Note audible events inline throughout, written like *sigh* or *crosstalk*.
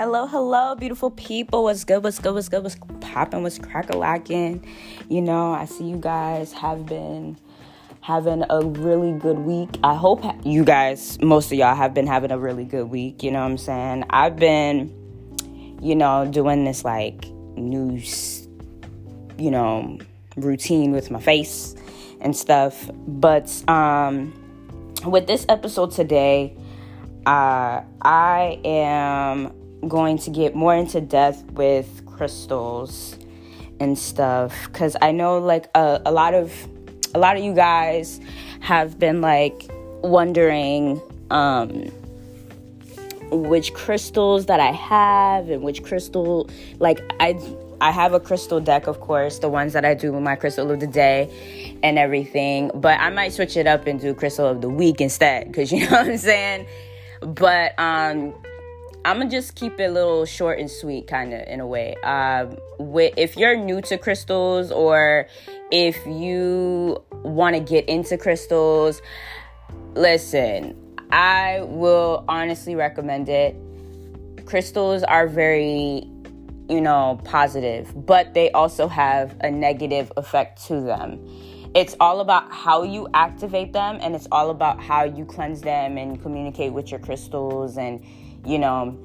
Hello, hello, beautiful people. What's good? What's good? What's good? What's popping? What's crack a lacking? You know, I see you guys have been having a really good week. I hope you guys, most of y'all, have been having a really good week. You know what I'm saying? I've been, you know, doing this like new, you know, routine with my face and stuff. But um, with this episode today, uh, I am going to get more into depth with crystals and stuff. Because I know like a, a lot of a lot of you guys have been like wondering um, which crystals that I have and which crystal like I I have a crystal deck of course the ones that I do with my crystal of the day and everything but I might switch it up and do crystal of the week instead because you *laughs* know what I'm saying? But um I'm gonna just keep it a little short and sweet, kind of in a way. Um, with, if you're new to crystals or if you want to get into crystals, listen, I will honestly recommend it. Crystals are very, you know, positive, but they also have a negative effect to them. It's all about how you activate them and it's all about how you cleanse them and communicate with your crystals and you know,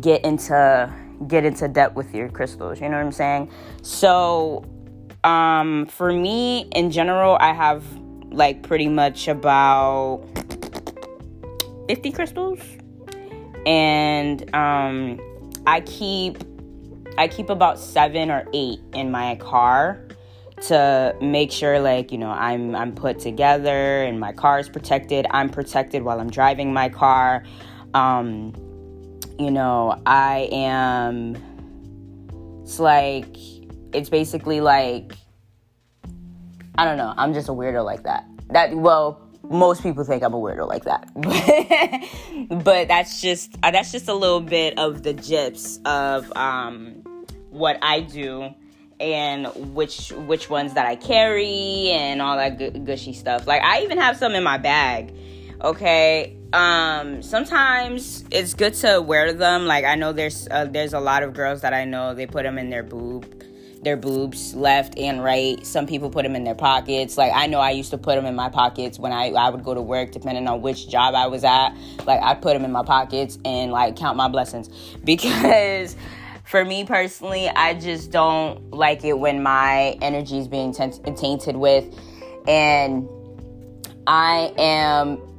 get into get into depth with your crystals. You know what I'm saying? So, um, for me in general, I have like pretty much about 50 crystals, and um, I keep I keep about seven or eight in my car to make sure like you know I'm I'm put together and my car is protected. I'm protected while I'm driving my car. Um, you know, I am. It's like, it's basically like, I don't know. I'm just a weirdo like that. That, well, most people think I'm a weirdo like that. *laughs* but that's just, uh, that's just a little bit of the gist of um, what I do and which which ones that I carry and all that gushy stuff. Like I even have some in my bag. Okay, um sometimes it's good to wear them. Like i know there's uh, there's a lot of girls that i know they put them in their boob their boobs left and right. Some people put them in their pockets. Like i know i used to put them in my pockets when i i would go to work depending on which job i was at. Like i put them in my pockets and like count my blessings. *laughs* Because for me personally i just don't like it when my energy is being t- tainted with. And i am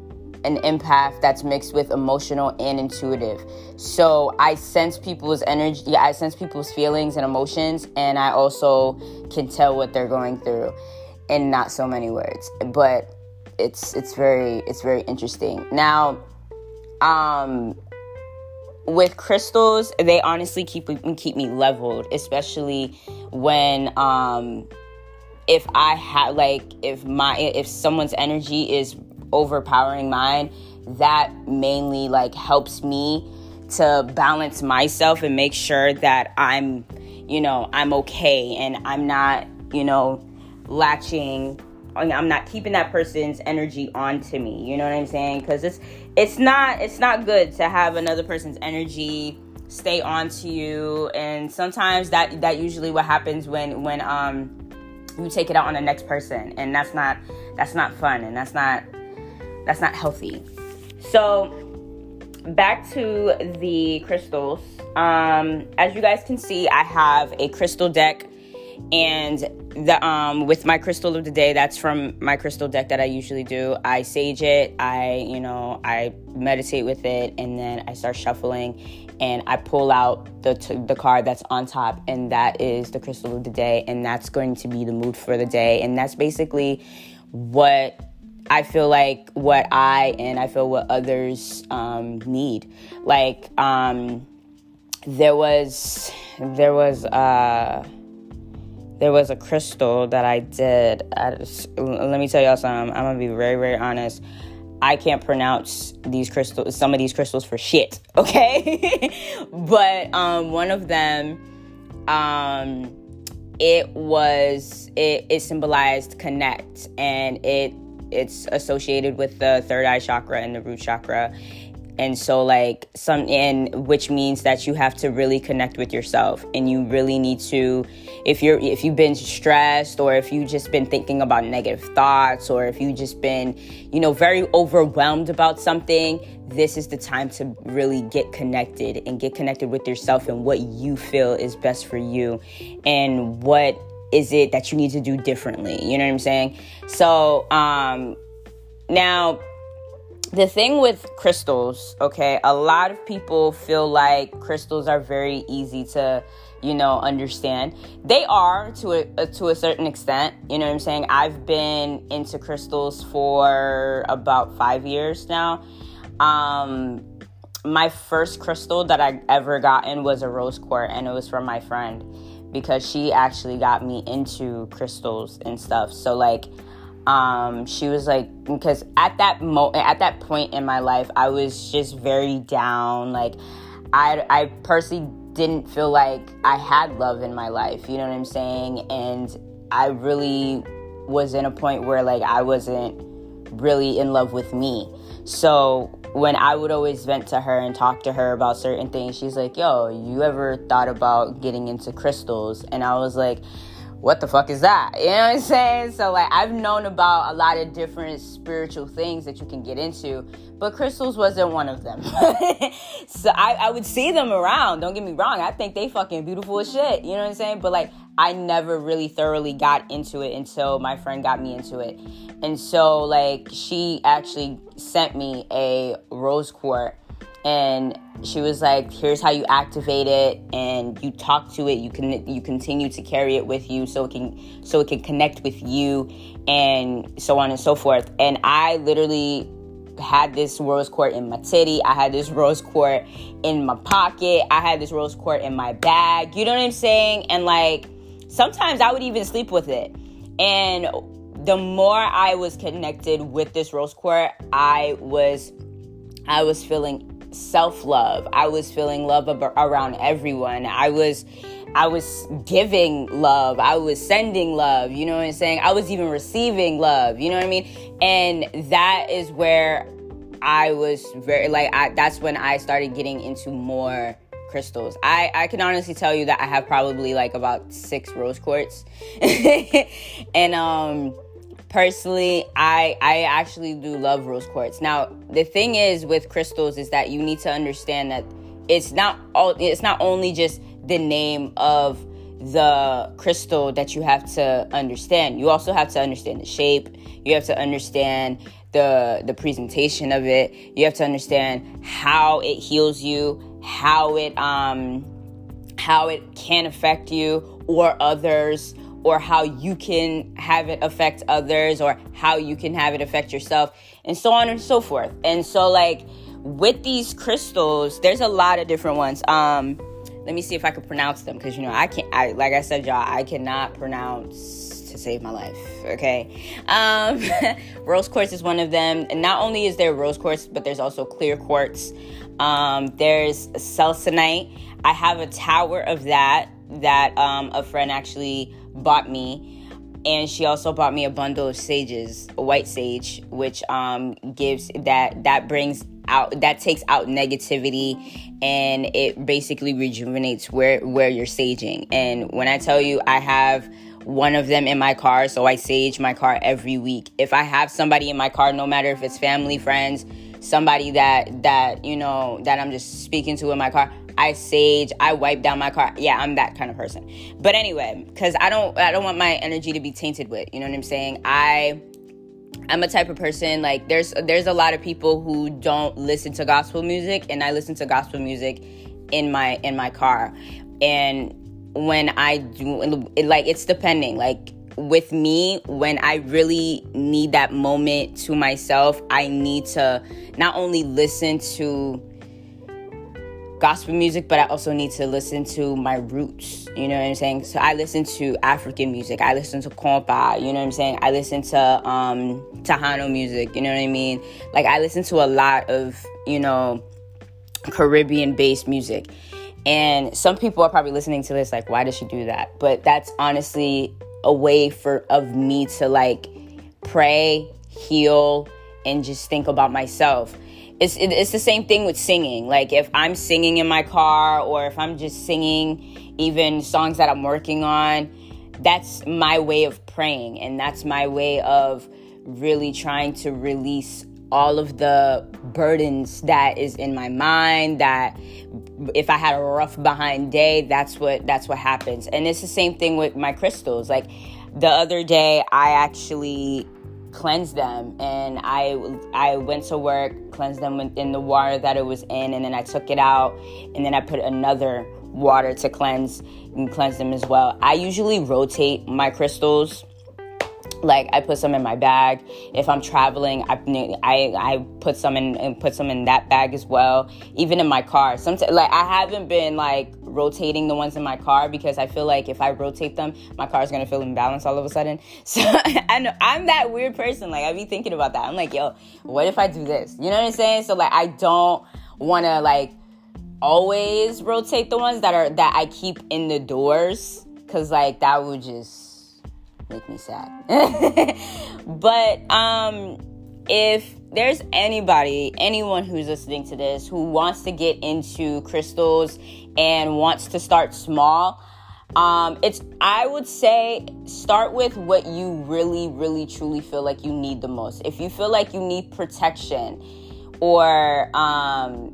an empath that's mixed with emotional and intuitive. So I sense people's energy, I sense people's feelings and emotions, and I also can tell what they're going through in not so many words. But it's it's very it's very interesting. Now, um with crystals, they honestly keep keep me leveled, especially when um if I have like if my if someone's energy is overpowering mine, that mainly like helps me to balance myself and make sure that I'm, you know, I'm okay and I'm not, you know, latching I'm not keeping that person's energy onto me. You know what I'm saying? Cuz it's it's not it's not good to have another person's energy stay onto you and sometimes that that usually what happens when when um you take it out on the next person and that's not that's not fun and that's not that's not healthy. So, back to the crystals. Um, as you guys can see, I have a crystal deck, and the um with my crystal of the day, that's from my crystal deck that I usually do. I sage it, I you know I meditate with it, and then I start shuffling, and I pull out the t- the card that's on top, and that is the crystal of the day, and that's going to be the mood for the day, and that's basically what I feel like what I and I feel what others um, need. Like um, there was there was uh, there was a crystal that I did. I just, let me tell y'all something. I'm gonna be very very honest. I can't pronounce these crystals, some of these crystals for shit, *laughs* okay? but um, one of them, um, it was it, it symbolized connect, and it it's associated with the third eye chakra and the root chakra. And so like some and which means that you have to really connect with yourself and you really need to if you're if you've been stressed or if you've just been thinking about negative thoughts or if you've just been you know very overwhelmed about something this is the time to really get connected and get connected with yourself and what you feel is best for you and what is it that you need to do differently you know what i'm saying so um now the thing with crystals, okay, a lot of people feel like crystals are very easy to, you know, understand. They are to a, to a certain extent. You know what I'm saying? I've been into crystals for about five years now. Um, my first crystal that I ever gotten was a rose quartz, and it was from my friend because she actually got me into crystals and stuff. So like um she was like because at that mo at that point in my life i was just very down. Like i i personally didn't feel like i had love in my life you know what i'm saying? And i really was in a point where like i wasn't really in love with me. So when i would always vent to her and talk to her about certain things she's like yo you ever thought about getting into crystals? And i was like what the fuck is that? You know what I'm saying? So, like, I've known about a lot of different spiritual things that you can get into, but crystals wasn't one of them. *laughs* so, I, I would see them around. Don't get me wrong. I think they fucking beautiful as shit. You know what I'm saying? But, like, I never really thoroughly got into it until my friend got me into it. And so, like, she actually sent me a rose quartz and she was like here's how you activate it and you talk to it you can you continue to carry it with you so it can so it can connect with you and so on and so forth. And i literally had this rose quartz in my titty. I had this rose quartz in my pocket. I had this rose quartz in my bag. You know what i'm saying? And like sometimes i would even sleep with it. And the more i was connected with this rose quartz i was i was feeling self love. I was feeling love around everyone. I was I was giving love. I was sending love. You know what I'm saying? I was even receiving love. You know what I mean? And that is where I was very like I, that's when I started getting into more crystals. I I can honestly tell you that I have probably like about 6 rose quartz. *laughs* and um personally i i actually do love rose quartz. Now the thing is with crystals is that you need to understand that it's not all it's not only just the name of the crystal that you have to understand. You also have to understand the shape. You have to understand the the presentation of it. You have to understand how it heals you how it um how it can affect you or others or how you can have it affect others or how you can have it affect yourself and so on and so forth. And so like with these crystals there's a lot of different ones. Um let me see if i can pronounce them because you know i can't I, like i said y'all i cannot pronounce to save my life okay? Um *laughs* rose quartz is one of them and not only is there rose quartz but there's also clear quartz. Um there's celestite i have a tower of that that um a friend actually bought me and she also bought me a bundle of sages a white sage which um gives that that brings out that takes out negativity and it basically rejuvenates where where you're saging. And when i tell you i have one of them in my car so i sage my car every week. If i have somebody in my car no matter if it's family friends somebody that that you know that i'm just speaking to in my car I sage, I wipe down my car. Yeah, I'm that kind of person. But anyway, cuz I don't I don't want my energy to be tainted with, you know what I'm saying? I I'm a type of person like there's there's a lot of people who don't listen to gospel music and I listen to gospel music in my in my car. And when I do it, like it's depending like with me when I really need that moment to myself, I need to not only listen to gospel music, but I also need to listen to my roots. You know what I'm saying? So I listen to African music. I listen to kompa. You know what I'm saying? I listen to um, Tejano music. You know what I mean? Like I listen to a lot of you know Caribbean based music. And some people are probably listening to this like, why does she do that? But that's honestly a way for of me to like pray, heal, and just think about myself it's it's the same thing with singing. Like if i'm singing in my car or if i'm just singing even songs that i'm working on that's my way of praying and that's my way of really trying to release all of the burdens that is in my mind that if i had a rough behind day that's what that's what happens. And it's the same thing with my crystals. Like the other day i actually cleansed them and i i went to work cleansed them in the water that it was in and then i took it out and then i put another water to cleanse and cleanse them as well i usually rotate my crystals like I put some in my bag. If I'm traveling, I I, I put some in and put some in that bag as well. Even in my car, sometimes like I haven't been like rotating the ones in my car because I feel like if I rotate them, my car is gonna feel imbalanced all of a sudden. *laughs* So I know I'm that weird person. Like I be thinking about that. I'm like, yo, what if I do this? You know what I'm saying? So like I don't want to like always rotate the ones that are that I keep in the doors because like that would just make me sad. *laughs* but um if there's anybody, anyone who's listening to this who wants to get into crystals and wants to start small, um, it's I would say start with what you really, really, truly feel like you need the most. If you feel like you need protection, or um,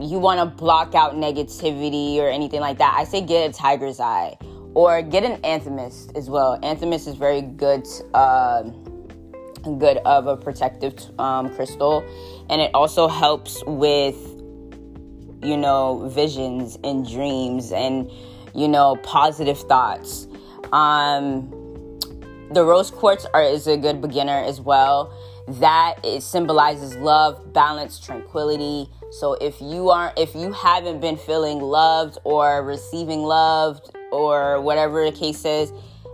you want to block out negativity or anything like that, I say get a tiger's eye or get an amethyst as well. Amethyst is very good, uh, good of a protective um, crystal, and it also helps with you know visions and dreams and you know positive thoughts. Um, the rose quartz are, is a good beginner as well. That it symbolizes love, balance, tranquility. So if you aren't, if you haven't been feeling loved or receiving loved or whatever the case is,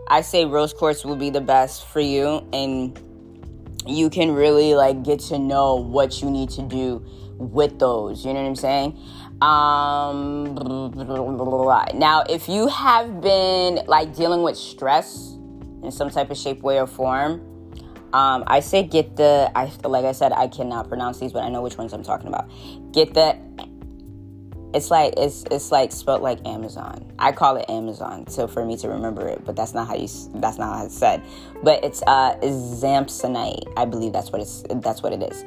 I say rose quartz will be the best for you and you can really like get to know what you need to do with those. You know what I'm saying? Um, now, if you have been like dealing with stress in some type of shape, way, or form, um, I say get the. I like I said, I cannot pronounce these, but I know which ones I'm talking about. Get the it's like it's it's like spelled like Amazon. I call it Amazon, so for me to remember it, but that's not how you that's not how it's said. But it's uh Zamsonite. I believe that's what it's that's what it is.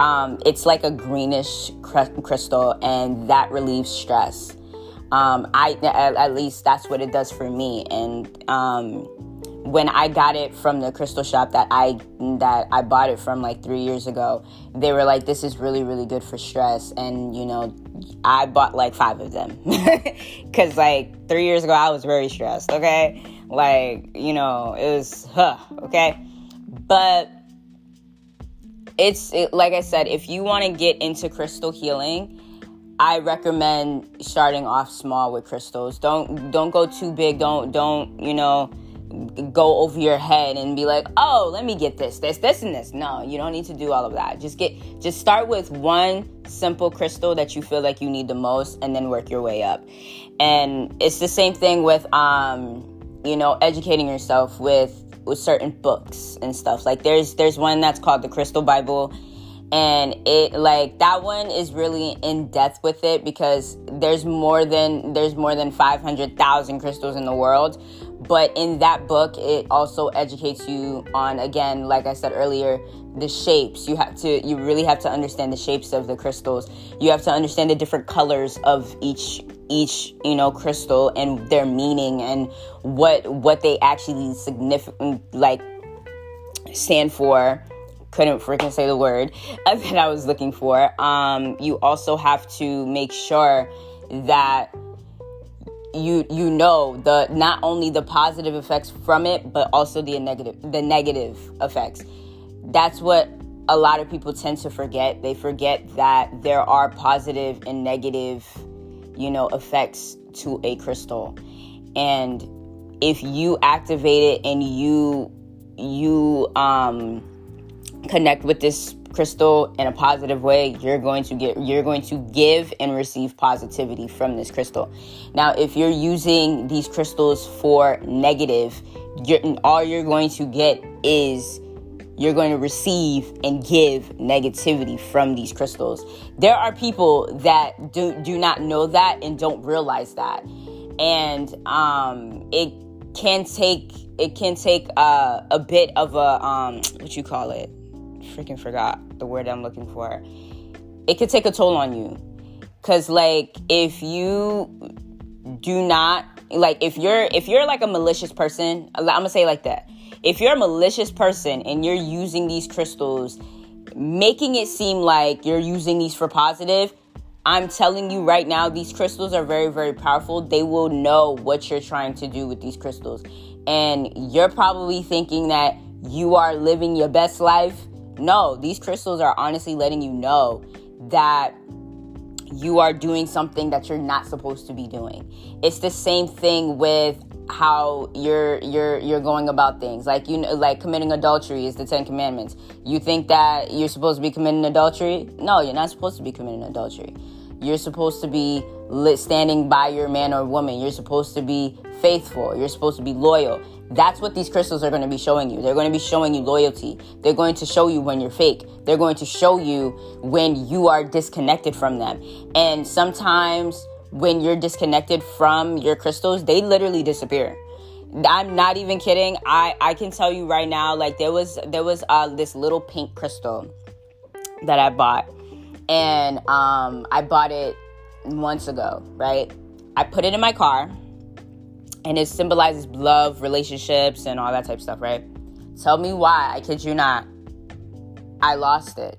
Um, it's like a greenish crystal, and that relieves stress. Um, I at, least that's what it does for me, and um, when I got it from the crystal shop that I that I bought it from like three years ago, they were like, "This is really really good for stress," and you know, I bought like five of them *laughs* because like three years ago I was very stressed. Okay, like you know it was huh. Okay, but it's it, like I said, if you want to get into crystal healing. I recommend starting off small with crystals. Don't don't go too big. Don't don't you know go over your head and be like, "Oh, let me get this, this, this, and this." No, you don't need to do all of that. Just get, just start with one simple crystal that you feel like you need the most, and then work your way up. And it's the same thing with, um, you know, educating yourself with with certain books and stuff. Like there's there's one that's called the Crystal Bible and it like that one is really in depth with it because there's more than there's more than 500,000 crystals in the world but in that book it also educates you on again like I said earlier the shapes. You have to you really have to understand the shapes of the crystals. You have to understand the different colors of each each you know crystal and their meaning and what what they actually significant like stand for. Couldn't freaking say the word *laughs* that I was looking for. Um, you also have to make sure that you you know the not only the positive effects from it, but also the negative the negative effects. That's what a lot of people tend to forget. They forget that there are positive and negative, you know, effects to a crystal. And if you activate it and you you um connect with this crystal in a positive way you're going to get you're going to give and receive positivity from this crystal now if you're using these crystals for negative you're, all you're going to get is you're going to receive and give negativity from these crystals. There are people that do, do not know that and don't realize that. And um, it can take it can take uh, a bit of a um, what you call it freaking forgot the word i'm looking for. It could take a toll on you. Because like if you do not like if you're if you're like a malicious person i'm gonna say like that. If you're a malicious person and you're using these crystals making it seem like you're using these for positive i'm telling you right now these crystals are very very powerful. They will know what you're trying to do with these crystals. And you're probably thinking that you are living your best life no these crystals are honestly letting you know that you are doing something that you're not supposed to be doing. It's the same thing with how you're you're you're going about things. Like you know, like committing adultery is the 10 commandments. You think that you're supposed to be committing adultery? No, you're not supposed to be committing adultery. You're supposed to be standing by your man or woman. You're supposed to be faithful. You're supposed to be loyal. That's what these crystals are going to be showing you. They're going to be showing you loyalty. They're going to show you when you're fake. They're going to show you when you are disconnected from them. And sometimes when you're disconnected from your crystals, they literally disappear. I'm not even kidding. I I can tell you right now like there was there was uh this little pink crystal that I bought and um I bought it months ago, right? I put it in my car and it symbolizes love, relationships, and all that type of stuff, right? Tell me why, I kid you not, I lost it.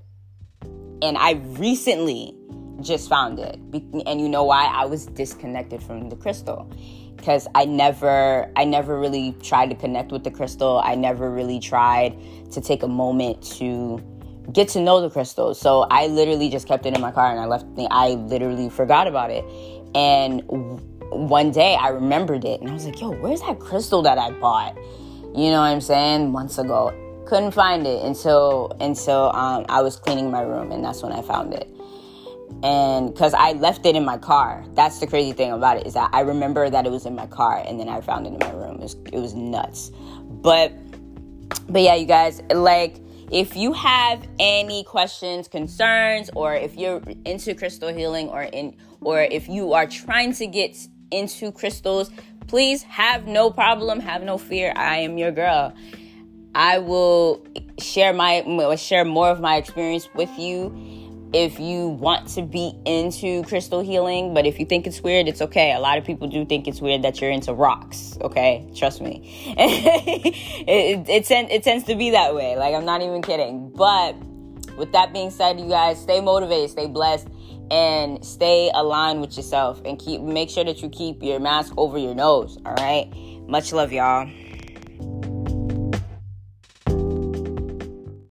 And I recently just found it. And you know why? I was disconnected from the crystal. Because I never I never really tried to connect with the crystal. I never really tried to take a moment to get to know the crystal. So I literally just kept it in my car and I left I literally forgot about it. And one day I remembered it and I was like, yo, where's that crystal that I bought? You know what I'm saying? Months ago. Couldn't find it until until um, I was cleaning my room and that's when I found it. And because I left it in my car. That's the crazy thing about it is that I remember that it was in my car and then I found it in my room. It was, it was nuts. But but yeah, you guys, like if you have any questions, concerns, or if you're into crystal healing or in or if you are trying to get into crystals, please have no problem, have no fear. I am your girl. I will share my share more of my experience with you if you want to be into crystal healing, but if you think it's weird, it's okay. A lot of people do think it's weird that you're into rocks, okay? Trust me. *laughs* it, it, it, it tends to be that way. Like, I'm not even kidding. But with that being said, you guys stay motivated, stay blessed and stay aligned with yourself and keep make sure that you keep your mask over your nose all right? Much love y'all.